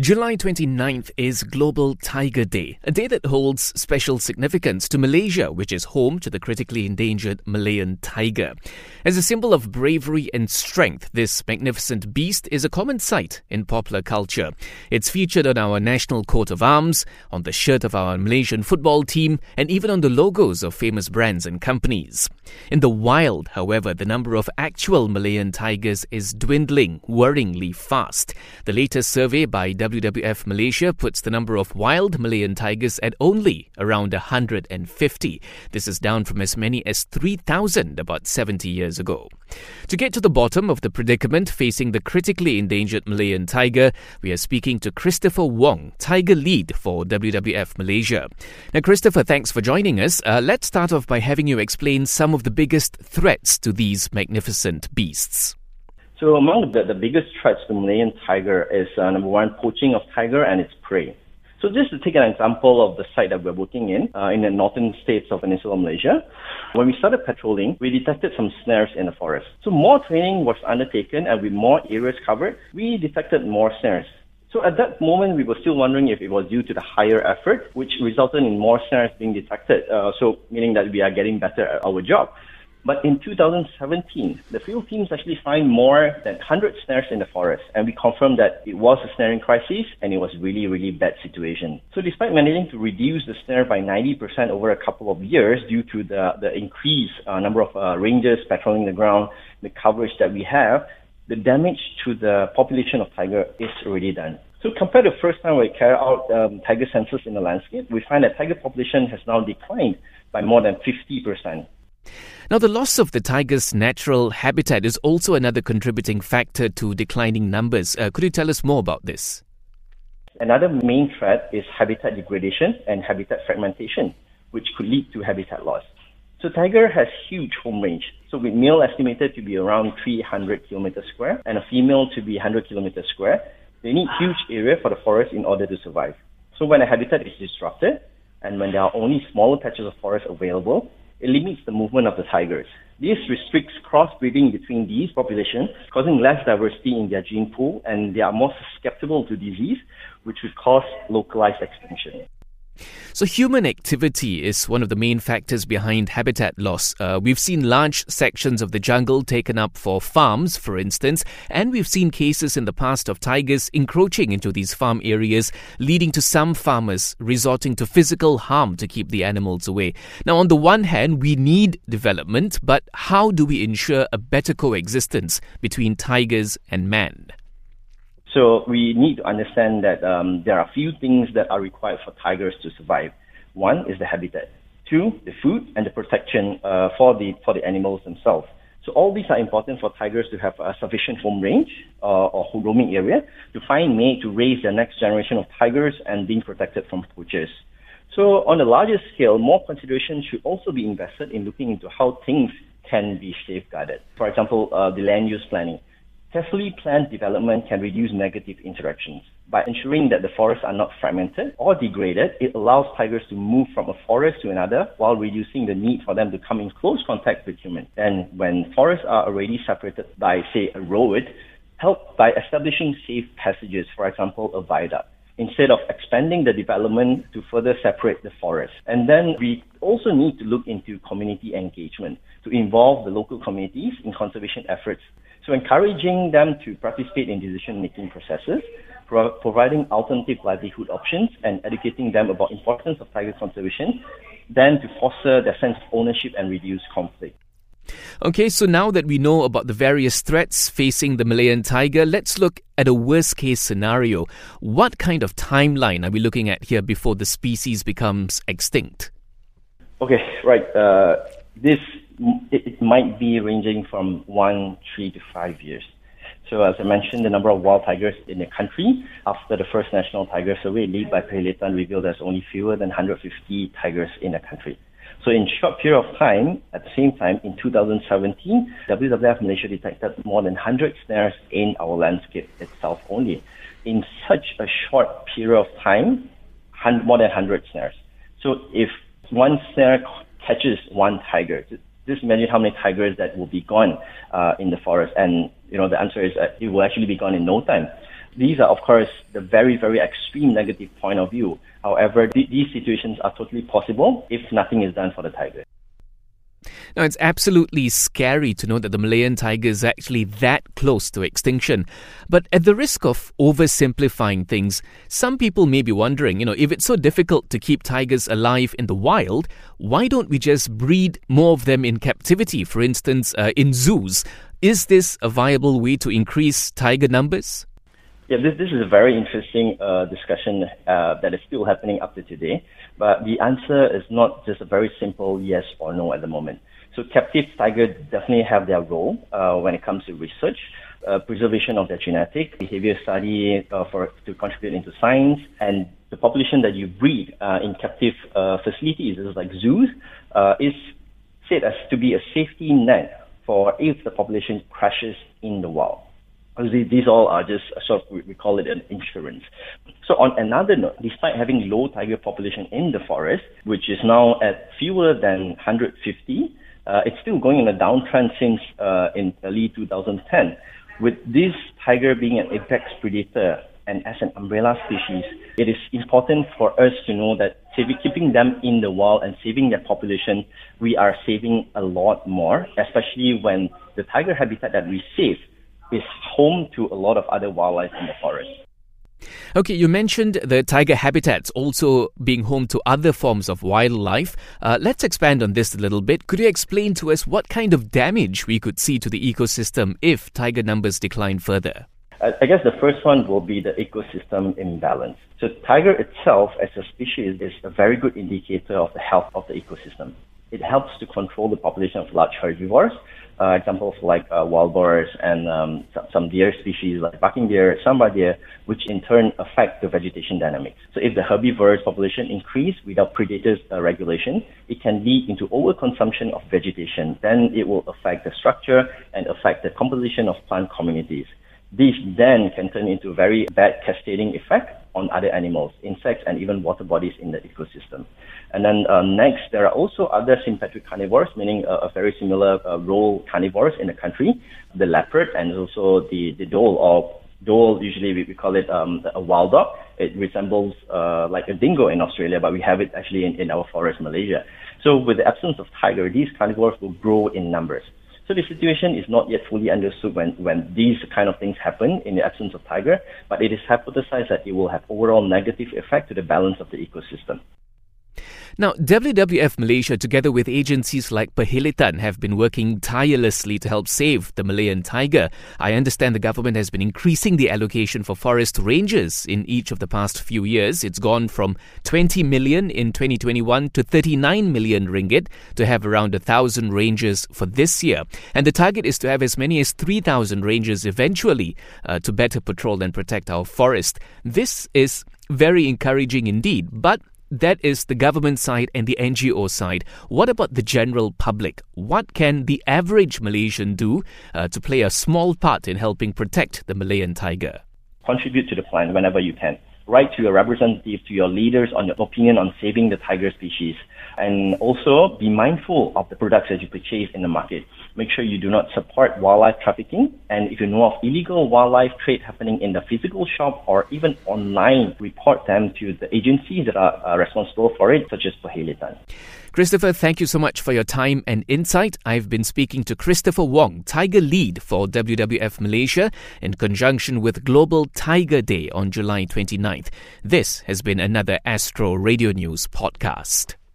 July 29th is Global Tiger Day, a day that holds special significance to Malaysia, which is home to the critically endangered Malayan tiger. As a symbol of bravery and strength, this magnificent beast is a common sight in popular culture. It's featured on our national coat of arms, on the shirt of our Malaysian football team, and even on the logos of famous brands and companies. In the wild, however, the number of actual Malayan tigers is dwindling worryingly fast. The latest survey by WWF Malaysia puts the number of wild Malayan tigers at only around 150. This is down from as many as 3,000 about 70 years ago. To get to the bottom of the predicament facing the critically endangered Malayan tiger, we are speaking to Christopher Wong, tiger lead for WWF Malaysia. Now, Christopher, thanks for joining us. Uh, let's start off by having you explain some of the biggest threats to these magnificent beasts. So among the, the biggest threats to Malayan tiger is uh, number one, poaching of tiger and its prey. So just to take an example of the site that we're working in, uh, in the northern states of Peninsular Malaysia, when we started patrolling, we detected some snares in the forest. So more training was undertaken and with more areas covered, we detected more snares. So at that moment, we were still wondering if it was due to the higher effort, which resulted in more snares being detected. Uh, so meaning that we are getting better at our job. But in 2017, the field teams actually find more than 100 snares in the forest, and we confirmed that it was a snaring crisis and it was really, really bad situation. So despite managing to reduce the snare by 90% over a couple of years due to the, the increased uh, number of uh, rangers patrolling the ground, the coverage that we have, the damage to the population of tiger is already done. So compared to the first time we carried out um, tiger census in the landscape, we find that tiger population has now declined by more than 50%. Now, the loss of the tiger's natural habitat is also another contributing factor to declining numbers. Uh, could you tell us more about this? Another main threat is habitat degradation and habitat fragmentation, which could lead to habitat loss. So tiger has huge home range. So with male estimated to be around 300 kilometers square and a female to be 100 kilometers square, they need huge area for the forest in order to survive. So when a habitat is disrupted and when there are only smaller patches of forest available, it limits the movement of the tigers. This restricts crossbreeding between these populations, causing less diversity in their gene pool, and they are more susceptible to disease, which would cause localized extinction. So, human activity is one of the main factors behind habitat loss. Uh, we've seen large sections of the jungle taken up for farms, for instance, and we've seen cases in the past of tigers encroaching into these farm areas, leading to some farmers resorting to physical harm to keep the animals away. Now, on the one hand, we need development, but how do we ensure a better coexistence between tigers and man? So we need to understand that um, there are a few things that are required for tigers to survive. One is the habitat. Two, the food and the protection uh, for the for the animals themselves. So all these are important for tigers to have a sufficient home range uh, or roaming area to find mate to raise the next generation of tigers and being protected from poachers. So on a larger scale, more consideration should also be invested in looking into how things can be safeguarded. For example, uh, the land use planning. Carefully planned development can reduce negative interactions. By ensuring that the forests are not fragmented or degraded, it allows tigers to move from a forest to another while reducing the need for them to come in close contact with humans. And when forests are already separated by, say, a road, help by establishing safe passages, for example, a viaduct instead of expanding the development to further separate the forest. And then we also need to look into community engagement to involve the local communities in conservation efforts so encouraging them to participate in decision-making processes, pro- providing alternative livelihood options, and educating them about importance of tiger conservation, then to foster their sense of ownership and reduce conflict. Okay, so now that we know about the various threats facing the Malayan tiger, let's look at a worst case scenario. What kind of timeline are we looking at here before the species becomes extinct? Okay, right. Uh, this it, might be ranging from one, three to five years. So as I mentioned, the number of wild tigers in the country after the first national tiger survey led by Perhilitan revealed there's only fewer than 150 tigers in the country. So in short period of time, at the same time, in 2017, WWF Malaysia detected more than 100 snares in our landscape itself only. In such a short period of time, more than 100 snares. So if one snare catches one tiger, just imagine how many tigers that will be gone uh, in the forest. And you know, the answer is it will actually be gone in no time. These are, of course, the very, very extreme negative point of view. However, th- these situations are totally possible if nothing is done for the tiger. Now, it's absolutely scary to know that the Malayan tiger is actually that close to extinction. But at the risk of oversimplifying things, some people may be wondering, you know, if it's so difficult to keep tigers alive in the wild, why don't we just breed more of them in captivity, for instance, uh, in zoos? Is this a viable way to increase tiger numbers? Yeah, this, this is a very interesting uh, discussion uh, that is still happening up to today. But the answer is not just a very simple yes or no at the moment. So captive tiger definitely have their role uh, when it comes to research, uh, preservation of their genetic, behavior study uh, for to contribute into science, and the population that you breed uh, in captive uh, facilities, like zoos, uh, is said as to be a safety net for if the population crashes in the wild. These all are just sort of, we call it an insurance. So on another note, despite having low tiger population in the forest, which is now at fewer than 150, uh, it's still going in a downtrend since uh, in early 2010. With this tiger being an apex predator and as an umbrella species, it is important for us to know that keeping them in the wild and saving their population, we are saving a lot more, especially when the tiger habitat that we save is home to a lot of other wildlife in the forest. Okay, you mentioned the tiger habitats also being home to other forms of wildlife. Uh, let's expand on this a little bit. Could you explain to us what kind of damage we could see to the ecosystem if tiger numbers decline further? I guess the first one will be the ecosystem imbalance. So tiger itself as a species is a very good indicator of the health of the ecosystem. It helps to control the population of large herbivores, uh, examples like uh, wild boars and um, some deer species like barking deer, sambar deer, which in turn affect the vegetation dynamics. So if the herbivores population increase without predators uh, regulation, it can lead into overconsumption of vegetation. Then it will affect the structure and affect the composition of plant communities. This then can turn into very bad cascading effect on other animals, insects, and even water bodies in the ecosystem. And then uh, next, there are also other sympatric carnivores, meaning uh, a very similar uh, role carnivores in the country, the leopard and also the, the dhole or dole, usually we, we call it um, a wild dog. It resembles uh, like a dingo in Australia, but we have it actually in, in our forest, Malaysia. So with the absence of tiger, these carnivores will grow in numbers. So the situation is not yet fully understood when, when these kind of things happen in the absence of tiger, but it is hypothesized that it will have overall negative effect to the balance of the ecosystem. Now, WWF Malaysia, together with agencies like Perhilitan, have been working tirelessly to help save the Malayan tiger. I understand the government has been increasing the allocation for forest rangers in each of the past few years. It's gone from 20 million in 2021 to 39 million ringgit to have around a thousand rangers for this year. And the target is to have as many as 3,000 rangers eventually uh, to better patrol and protect our forest. This is very encouraging indeed, but that is the government side and the NGO side. What about the general public? What can the average Malaysian do uh, to play a small part in helping protect the Malayan tiger? Contribute to the plan whenever you can. Write to your representative, to your leaders on your opinion on saving the tiger species. And also be mindful of the products that you purchase in the market. Make sure you do not support wildlife trafficking. And if you know of illegal wildlife trade happening in the physical shop or even online, report them to the agencies that are, are responsible for it, such as Perhilitan. Christopher, thank you so much for your time and insight. I've been speaking to Christopher Wong, Tiger Lead for WWF Malaysia, in conjunction with Global Tiger Day on July 29th. This has been another Astro Radio News podcast.